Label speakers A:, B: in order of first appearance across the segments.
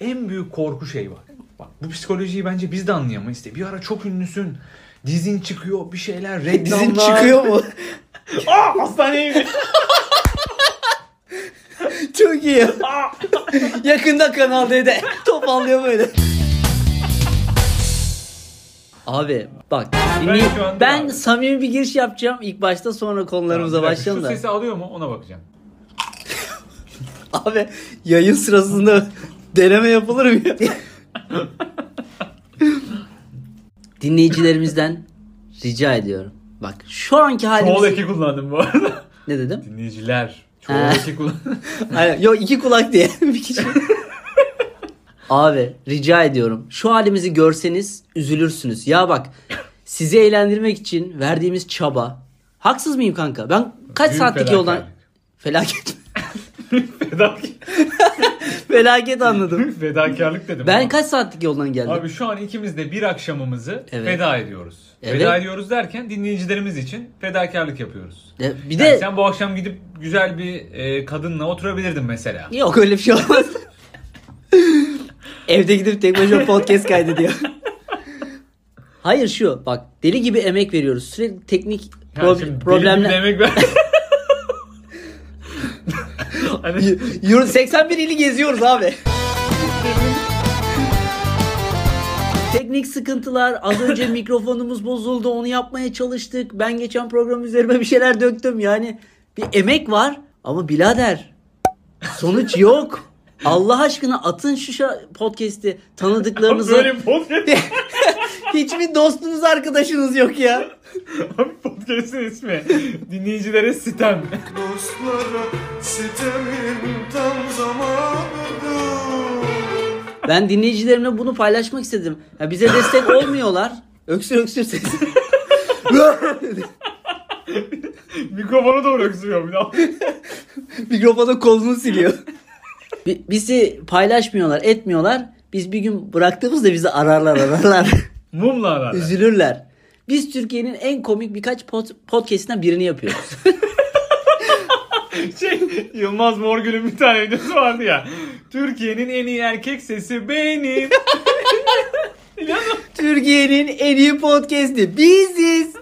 A: En büyük korku şey var. Bak bu psikolojiyi bence biz de anlayamayız. De. Bir ara çok ünlüsün. Dizin çıkıyor bir şeyler reklamlar.
B: Dizin çıkıyor mu?
A: Aa hastaneye gidiyor.
B: Çok iyi. Yakında Kanal D'de. Toparlıyor böyle. Abi bak
A: şu anda
B: ben
A: abi.
B: samimi bir giriş yapacağım ilk başta sonra konularımıza
A: dakika,
B: başlayalım
A: Şu
B: da.
A: sesi alıyor mu ona bakacağım.
B: Abi yayın sırasında deneme yapılır mı ya? Dinleyicilerimizden rica ediyorum. Bak şu anki
A: Çoğul
B: halimiz...
A: eki kullandım bu arada.
B: Ne dedim?
A: Dinleyiciler. Çoğul eki kullandım.
B: Aynen. Yok iki kulak diye bir kişi. Abi rica ediyorum. Şu halimizi görseniz üzülürsünüz. Ya bak sizi eğlendirmek için verdiğimiz çaba. Haksız mıyım kanka? Ben kaç
A: Büyük
B: saatlik yoldan... Felaket. Felaket anladım.
A: Fedakarlık dedim.
B: Ben
A: ama.
B: kaç saatlik yoldan geldim?
A: Abi şu an ikimiz de bir akşamımızı
B: Evet.
A: feda ediyoruz.
B: Evet.
A: Feda ediyoruz derken dinleyicilerimiz için fedakarlık yapıyoruz.
B: Ya bir
A: Yani
B: de
A: sen bu akşam gidip güzel bir e, kadınla oturabilirdin mesela.
B: yok öyle bir şey olmaz. Evde gidip tek başıma podcast kaydediyor. Hayır şu bak deli gibi emek veriyoruz. Sürekli teknik
A: Yani
B: pro-
A: şimdi deli
B: problemler.
A: bir emek ver. Hani
B: Euro 81 ili geziyoruz abi. Teknik sıkıntılar. Az önce mikrofonumuz bozuldu. Onu yapmaya çalıştık. Ben geçen program üzerime bir şeyler döktüm. Yani bir emek var. Ama birader sonuç yok. Allah aşkına atın şu podcast'i tanıdıklarınızı.
A: böyle podcast.
B: Hiçbir dostunuz arkadaşınız yok ya.
A: Abi podcast'in ismi. Dinleyicilere sitem.
C: Dostlara sitemin tam zamanıdır
B: Ben dinleyicilerimle bunu paylaşmak istedim. Ya bize destek olmuyorlar. Öksür öksür ses.
A: Mikrofona doğru öksürüyor bir daha.
B: Mikrofona kolunu siliyor. Bi- Bizi paylaşmıyorlar, etmiyorlar. Biz bir gün bıraktığımızda bizi ararlar, ararlar.
A: Mumla arar.
B: Üzülürler. Biz Türkiye'nin en komik birkaç pod- podcast'inden birini yapıyoruz.
A: Şey Yılmaz Morgül'ün bir tane videosu vardı ya. Türkiye'nin en iyi erkek sesi benim.
B: Türkiye'nin en iyi podcast'i biziz.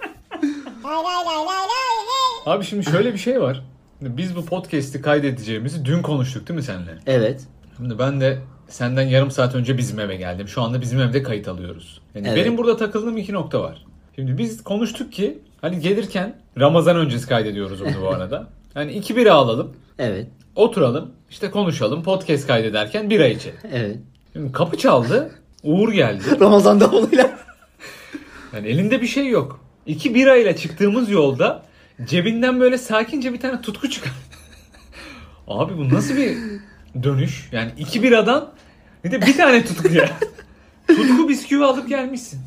A: Abi şimdi şöyle bir şey var. Biz bu podcast'i kaydedeceğimizi dün konuştuk değil mi seninle?
B: Evet.
A: Şimdi ben de senden yarım saat önce bizim eve geldim. Şu anda bizim evde kayıt alıyoruz. Yani
B: Evet.
A: benim burada takıldığım iki nokta var. Şimdi biz konuştuk ki hani gelirken Ramazan öncesi kaydediyoruz bunu bu arada. Hani iki bira alalım,
B: Evet.
A: oturalım, işte konuşalım, podcast kaydederken bira içelim.
B: Evet.
A: Şimdi kapı çaldı, Uğur geldi.
B: Ramazan davuluyla.
A: Yani elinde bir şey yok. İki bira ile çıktığımız yolda cebinden böyle sakince bir tane tutku çıkar. Abi bu nasıl bir dönüş? Yani iki biradan bir de bir tane tutkuya. tutku bisküvi alıp gelmişsin.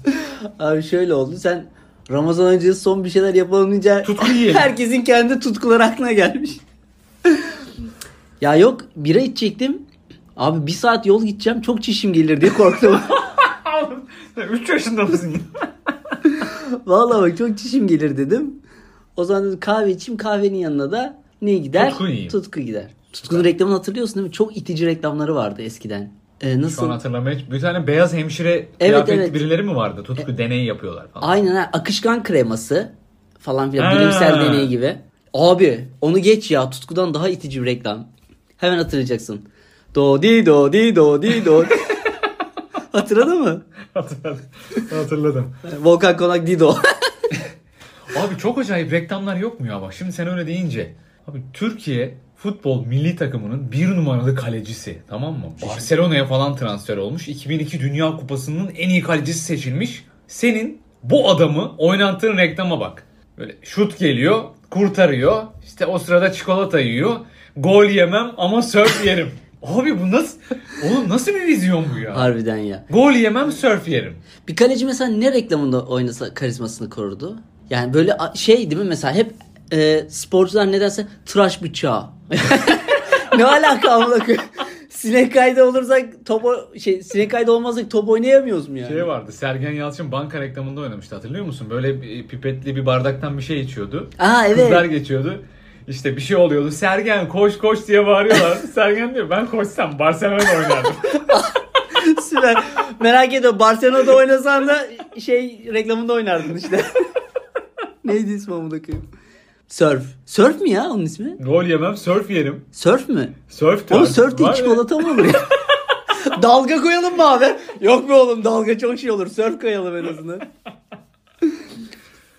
B: Abi şöyle oldu. Sen Ramazan öncesi son bir şeyler yapalım deyince
A: Tutku yiyelim.
B: herkesin kendi tutkuları aklına gelmiş. ya yok bira içecektim. Abi bir saat yol gideceğim çok çişim gelir diye korktum.
A: 3 yaşında mısın?
B: Vallahi bak çok çişim gelir dedim. O zaman dedim kahve içeyim kahvenin yanına da ne gider?
A: Tutku yiyeyim.
B: Tutku gider. Tutku'nun reklamını hatırlıyorsun değil mi? Çok itici reklamları vardı eskiden.
A: Şu
B: nasıl?
A: an hatırlamaya Bir tane beyaz hemşire kıyafetli
B: evet.
A: birileri mi vardı? Tutku deneyi yapıyorlar falan.
B: Aynen ha, akışkan kreması falan filan
A: Ha.
B: bilimsel deney gibi. Abi onu geç ya Tutku'dan daha itici bir reklam. Hemen hatırlayacaksın. Do di do di do di do. Hatırladın mı?
A: Hatırladım. Hatırladım.
B: Volkan Konak Dido.
A: Abi çok acayip reklamlar yok mu ya bak şimdi sen öyle deyince. Abi Türkiye futbol milli takımının bir numaralı kalecisi tamam mı? Barcelona'ya falan transfer olmuş. 2002 Dünya Kupası'nın en iyi kalecisi seçilmiş. Senin bu adamı oynattığın reklama bak. Böyle şut geliyor, kurtarıyor. İşte o sırada çikolata yiyor. Gol yemem ama surf yerim. Abi bu nasıl? Oğlum nasıl bir vizyon bu ya?
B: Harbiden ya.
A: Gol yemem surf yerim.
B: Bir kaleci mesela ne reklamında oynasa karizmasını korurdu? Yani böyle şey değil mi mesela hep e, sporcular ne derse tıraş bıçağı. ne alaka amına? Sinek kaydı olursak top o- şey sinek kaydı olmazsak top oynayamıyoruz mu yani?
A: Şey vardı Sergen Yalçın banka reklamında oynamıştı hatırlıyor musun? Böyle bir pipetli bir bardaktan bir şey içiyordu.
B: Aa evet.
A: Kızlar geçiyordu. İşte bir şey oluyordu. Sergen koş koş diye bağırıyorlar. Sergen diyor ben koşsam Barcelona'da oynardım.
B: Süper. Merak etme Barcelona'da oynasan da şey reklamında oynardın işte. Neydi ismi amına koyayım? Surf. Surf mi ya onun ismi?
A: Gol yemem surf yerim.
B: Surf mü?
A: Surf
B: Oğlum
A: tarzı.
B: surf değil çikolata mı olur ya? dalga koyalım mı abi? Yok be oğlum dalga çok şey olur. Surf koyalım en azından.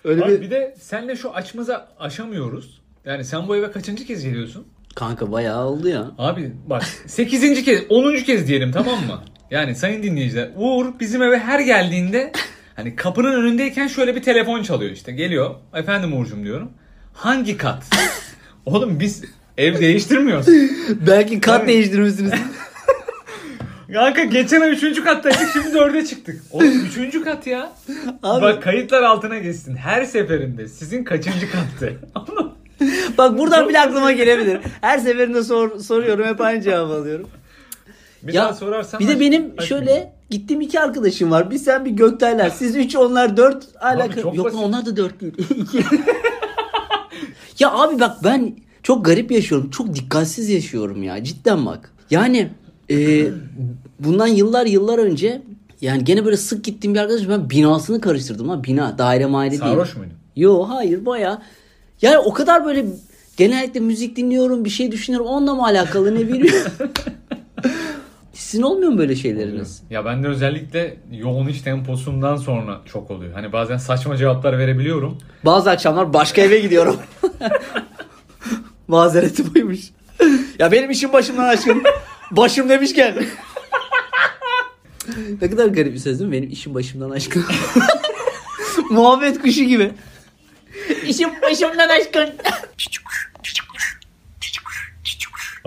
B: Öyle
A: Abi
B: bir...
A: bir de senle şu açmaza aşamıyoruz. Yani sen bu eve kaçıncı kez geliyorsun?
B: Kanka bayağı oldu ya.
A: Abi bak 8. kez 10. kez diyelim tamam mı? Yani sayın dinleyiciler Uğur bizim eve her geldiğinde hani kapının önündeyken şöyle bir telefon çalıyor işte geliyor. Efendim Uğur'cum diyorum. Hangi kat? Oğlum biz ev değiştirmiyoruz.
B: Belki kat değiştirmişsiniz.
A: Kanka geçen ay 3. kattaydık şimdi 4'e çıktık. Oğlum 3. kat ya.
B: Abi-
A: Bak kayıtlar altına geçsin. Her seferinde sizin kaçıncı kattı?
B: Bak buradan bile aklıma gelebilir. Her seferinde sor, soruyorum hep aynı cevabı alıyorum.
A: bir
B: Ya,
A: sorarsan
B: Bir de
A: aç-
B: benim
A: aç-
B: şöyle gittiğim iki arkadaşım var. Bir sen bir Göktaylar. Siz üç onlar dört alaka.
A: çok
B: Yok
A: basit.
B: onlar da dört değil. Ya abi bak ben çok garip yaşıyorum. Çok dikkatsiz yaşıyorum ya. Cidden bak. Yani e, bundan yıllar yıllar önce yani gene böyle sık gittiğim bir arkadaşım ben binasını karıştırdım ha. Bina daire maire değil.
A: Sarhoş muydun?
B: Yo hayır baya. Yani o kadar böyle genellikle müzik dinliyorum bir şey düşünüyorum onunla mı alakalı ne bilmiyorum. Sizin olmuyor mu böyle şeyleriniz?
A: Ya bende özellikle yoğun iş temposundan sonra çok oluyor. Hani bazen saçma cevaplar verebiliyorum.
B: Bazı akşamlar başka eve gidiyorum. Mazereti buymuş. ya benim işim başımdan aşkın. Başım demişken. ne kadar garip bir söz değil mi? Benim işim başımdan aşkın. Muhabbet kuşu gibi. İşim başımdan aşkın.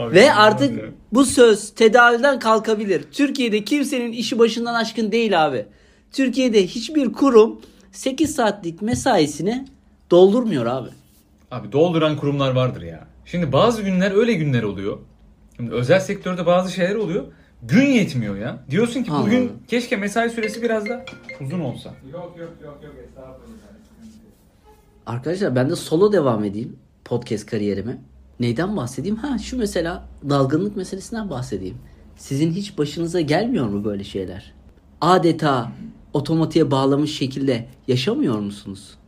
A: Abi,
B: Ve artık
A: ya.
B: bu söz tedaviden kalkabilir. Türkiye'de kimsenin işi başından aşkın değil abi. Türkiye'de hiçbir kurum 8 saatlik mesaisini doldurmuyor abi.
A: Abi dolduran kurumlar vardır ya. Şimdi bazı günler öyle günler oluyor. Şimdi özel sektörde bazı şeyler oluyor. Gün yetmiyor ya. Diyorsun ki bugün
B: Anladım.
A: keşke mesai süresi biraz da uzun olsa.
B: Arkadaşlar ben de solo devam edeyim podcast kariyerime. Neyden bahsedeyim? Ha şu mesela dalgınlık meselesinden bahsedeyim. Sizin hiç başınıza gelmiyor mu böyle şeyler? Adeta otomatiğe bağlamış şekilde yaşamıyor musunuz?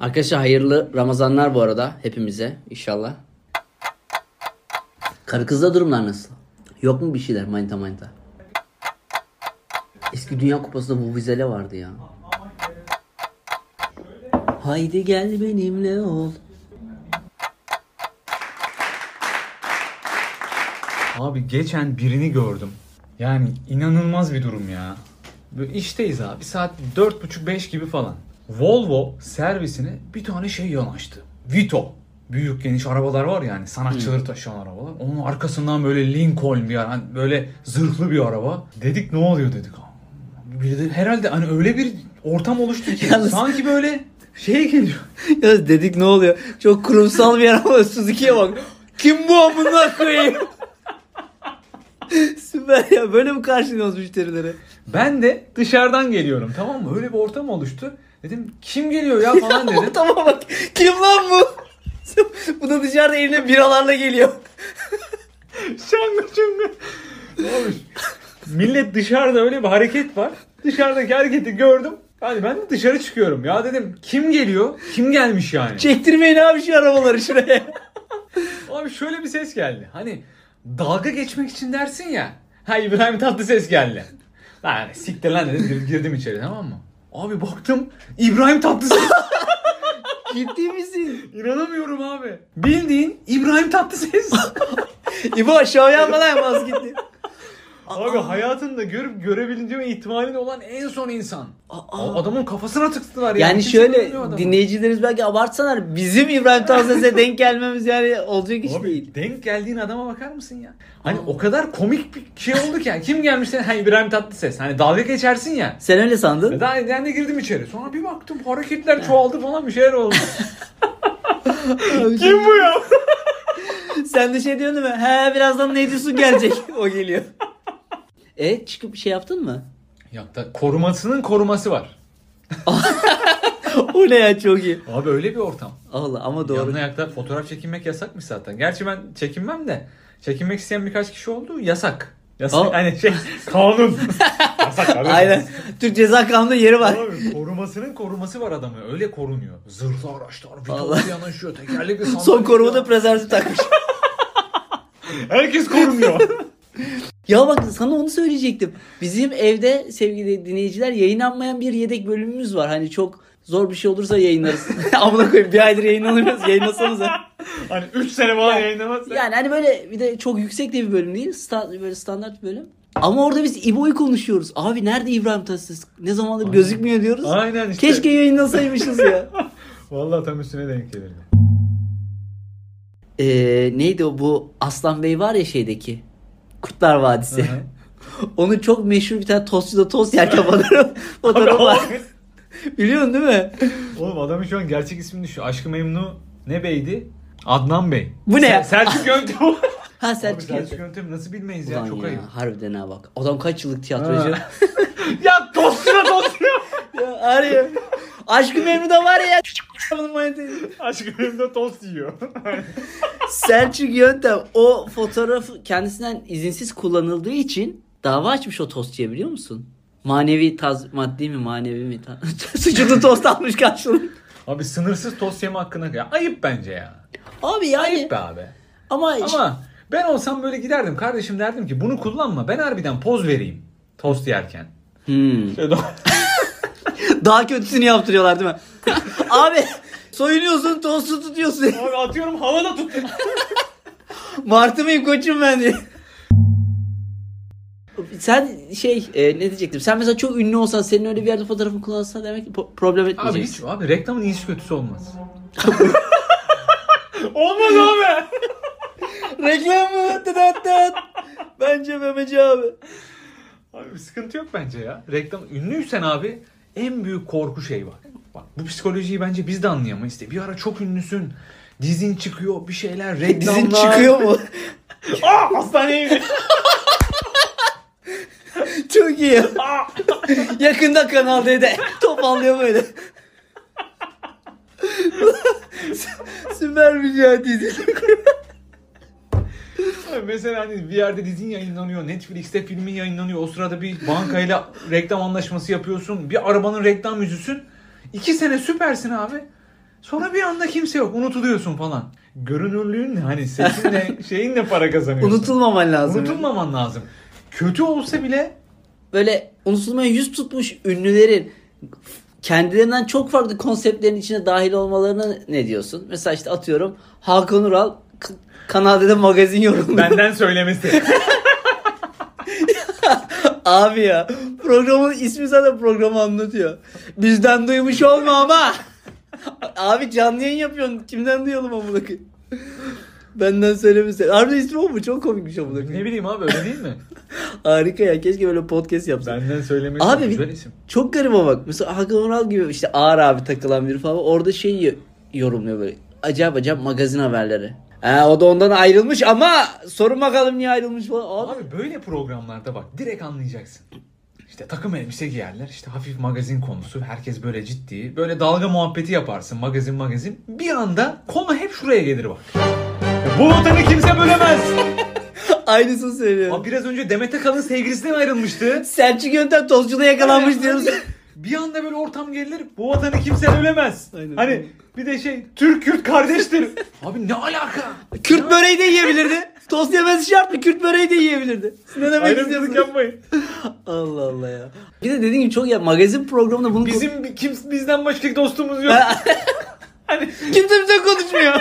B: Arkadaşlar hayırlı Ramazanlar bu arada hepimize inşallah. Karı kızda durumlar nasıl? Yok mu bir şeyler manita manita? Eski Dünya Kupası'nda bu vizele vardı ya. Haydi gel benimle ol.
A: Abi geçen birini gördüm. Yani inanılmaz bir durum ya. Böyle işteyiz abi. Saat 4.30-5 gibi falan. Volvo servisine bir tane şey yanaştı. Vito. Büyük geniş arabalar var yani sanatçıları taşıyan arabalar. Onun arkasından böyle Lincoln bir hani böyle zırhlı bir araba. Dedik ne oluyor dedik. Bir de herhalde hani öyle bir ortam oluştu ki
B: Yalnız-
A: sanki böyle şey geliyor.
B: Ya dedik ne oluyor? Çok kurumsal bir yer ama Suzuki'ye bak. Kim bu amına koyayım? Süper ya böyle mi karşılıyoruz müşterileri?
A: Ben de dışarıdan geliyorum tamam mı? Öyle bir ortam oluştu. Dedim kim geliyor ya falan dedim.
B: Tamam bak kim lan bu? bu da dışarıda eline biralarla geliyor.
A: Şangı çungı. Ne olmuş? Millet dışarıda öyle bir hareket var. Dışarıdaki hareketi gördüm. Hadi ben de dışarı çıkıyorum. Ya dedim kim geliyor? Kim gelmiş yani?
B: Çektirmeyin abi şu arabaları şuraya.
A: Abi şöyle bir ses geldi. Hani dalga geçmek için dersin ya. Ha İbrahim Tatlıses geldi. Lan siktir lan dedim gir- girdim içeri tamam mı? Abi baktım İbrahim Tatlıses.
B: Ciddi misin?
A: İnanamıyorum abi. Bildiğin İbrahim Tatlıses.
B: İbo aşağı yanmadan bas gitti.
A: Abi hayatında görüp görebileceğim ihtimalin olan en son insan.
B: Aa.
A: Adamın kafasına tıktılar ya.
B: Yani
A: Kimse
B: şöyle
A: adamı.
B: dinleyicilerimiz belki abartsalar bizim İbrahim Tatlıses'e denk gelmemiz yani olacak iş
A: Abi
B: değil.
A: denk geldiğin adama bakar mısın ya? Hani o kadar komik bir şey oldu ki. Yani kim gelmiş sen? Ha İbrahim Tatlıses. Hani dalga geçersin ya.
B: Sen öyle sandın.
A: Daha ben de girdim içeri. Sonra bir baktım hareketler çoğaldı falan bir şeyler oldu. kim bu ya?
B: Sen de şey diyorsun değil mi? He birazdan neydi su gelecek. o geliyor. E çıkıp şey yaptın mı?
A: Ya da korumasının koruması var.
B: o ne ya çok iyi.
A: Abi öyle bir ortam.
B: Allah ama doğru.
A: Yanına ayakta fotoğraf çekinmek yasakmış zaten. Gerçi ben çekinmem de çekinmek isteyen birkaç kişi oldu. Yasak. Yasak.
B: Aa.
A: Hani şey kanun. yasak abi.
B: Aynen. Türk Ceza Kanunu'nda yeri var.
A: Abi korumasının koruması var adamı. Öyle korunuyor. Zırhlı araçlar,
B: Allah.
A: vitoslu yanaşıyor, tekerlekli sandalye.
B: Son korumada prezervatif takmış.
A: Herkes korunuyor.
B: Ya bak sana onu söyleyecektim. Bizim evde sevgili dinleyiciler yayınlanmayan bir yedek bölümümüz var. Hani çok zor bir şey olursa yayınlarız. Amına koyayım bir aydır yayınlanamıyoruz. Yayınlasanıza.
A: hani 3 sene falan yayınlamazsa.
B: Yani hani böyle bir de çok yüksek de bir bölüm değil. Sta- böyle standart bir bölüm. Ama orada biz İbo'yu konuşuyoruz. Abi nerede İbrahim Tatlıses? Ne zamandır gözükmüyor diyoruz.
A: Aynen işte.
B: Keşke yayınlasaymışız ya.
A: Vallahi tam üstüne denk gelirdi.
B: Ee, neydi o bu Aslan Bey var ya şeydeki. Kurtlar Vadisi.
A: Hı hı.
B: Onun çok meşhur bir tane tostçuda tost yerken fotoğraf, fotoğraf var. Biliyorsun değil mi?
A: Oğlum adamın şu an gerçek ismini düşün. Aşkı Memnu ne beydi? Adnan Bey.
B: Bu ne ya?
A: Sel- Selçuk Yöntem.
B: Ha
A: Abi
B: Selçuk
A: Selçuk
B: Yöntem.
A: Nasıl bilmeyiz ya
B: Ulan
A: çok
B: ya,
A: ayıp.
B: harbiden ha bak. Adam kaç yıllık tiyatrocu.
A: Ya tostuna tostuna.
B: ya arıyor. Aşkı Memnu'da var ya.
A: Aşkı Memnu tost yiyor.
B: Selçuk Yöntem o fotoğrafı kendisinden izinsiz kullanıldığı için dava açmış o tostçuya biliyor musun? Manevi taz maddi mi manevi mi? Sucuklu tost almış karşılığında.
A: abi sınırsız tost yeme hakkına ya. Ayıp bence ya.
B: Abi yani
A: Ayıp be abi.
B: ama,
A: Ama ben olsam böyle giderdim. Kardeşim derdim ki bunu kullanma. Ben harbiden poz vereyim. Tost yerken.
B: Hmm.
A: Şöyle
B: daha kötüsünü yaptırıyorlar değil mi? Abi soyunuyorsun tostu tutuyorsun.
A: Abi atıyorum havada tut.
B: Martı mıyım koçum ben diye. Sen şey e, ne diyecektim? Sen mesela çok ünlü olsan senin öyle bir yerde fotoğrafını kullansan demek ki po- problem
A: Abi
B: etmeyeceksin.
A: hiç abi reklamın iyisi kötüsü olmaz. olmaz abi.
B: Reklam mı? Dıdat dıdat. Bence Memeci abi.
A: Abi bir sıkıntı yok bence ya. Reklam ünlüysen abi en büyük korku şey var. Bak bu psikolojiyi bence biz de anlayamayız. İşte bir ara çok ünlüsün. Dizin çıkıyor bir şeyler reklamlar.
B: Dizin çıkıyor mu?
A: Aa hastaneye gidiyor.
B: Çok iyi. Yakında Kanal D'de topallıyor böyle. Süper bir şey dizi.
A: Mesela hani bir yerde dizin yayınlanıyor. Netflix'te filmin yayınlanıyor. O sırada bir bankayla reklam anlaşması yapıyorsun. Bir arabanın reklam yüzüsün. İki sene süpersin abi. Sonra bir anda kimse yok. Unutuluyorsun falan. Görünürlüğünle hani sesinle şeyinle para kazanıyorsun.
B: Unutulmaman lazım.
A: Unutulmaman lazım. Kötü olsa bile
B: Böyle unutulmaya yüz tutmuş ünlülerin kendilerinden çok farklı konseptlerin içine dahil olmalarına ne diyorsun? Mesela işte atıyorum Hakan Ural Kanal D'de magazin yorumluyor.
A: benden söylemesi.
B: Abi ya programın ismi zaten programı anlatıyor. Bizden duymuş olma ama. Abi canlı yayın yapıyorsun. Kimden duyalım amına koyayım? Benden söylemesi. Harbi ismi o mu? Çok komikmiş amına
A: ne
B: koyayım.
A: bileyim abi öyle değil mi?
B: Harika ya. Keşke böyle podcast yapsak.
A: Benden söylemesi
B: Abi
A: güzel isim.
B: Çok garip ama bak. Mesela Hakan Ural gibi işte ağır abi takılan biri falan. Orada şey yorumluyor böyle. Acayip acayip magazin haberleri. Ha, o da ondan ayrılmış ama sorun bakalım niye ayrılmış falan. Abi,
A: Abi böyle programlarda bak direkt anlayacaksın. İşte takım elbise giyerler. işte hafif magazin konusu. Herkes böyle ciddi. Böyle dalga muhabbeti yaparsın. Magazin magazin. Bir anda konu hep şuraya gelir bak. Bu vatanı kimse bölemez.
B: aynısını söylüyor.
A: Abi biraz önce Demet Akalın sevgilisinden ayrılmıştı.
B: Selçuk Yöntem tozculuğa yakalanmış diyoruz.
A: Bir anda böyle ortam gelir. Bu vatanı kimse bölemez.
B: Aynen.
A: Hani bir de şey Türk Kürt kardeştir. Abi ne alaka?
B: Kürt böreği de yiyebilirdi. Tost yemesi şart mı? Kürt böreği de yiyebilirdi. Ne demek istiyorsun?
A: yapmayın.
B: Allah Allah ya. Bir de dediğim gibi çok ya magazin programında bunu
A: Bizim kim, bizden başka dostumuz yok. hani
B: kimse bize konuşmuyor.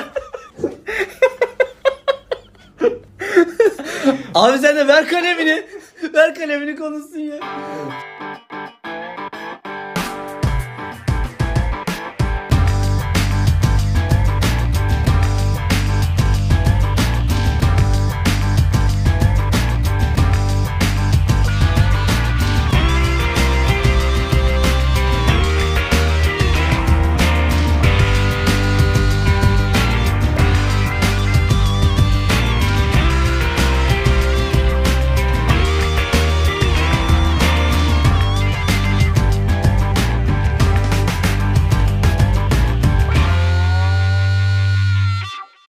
B: Abi sen de ver kalemini. Ver kalemini konuşsun ya.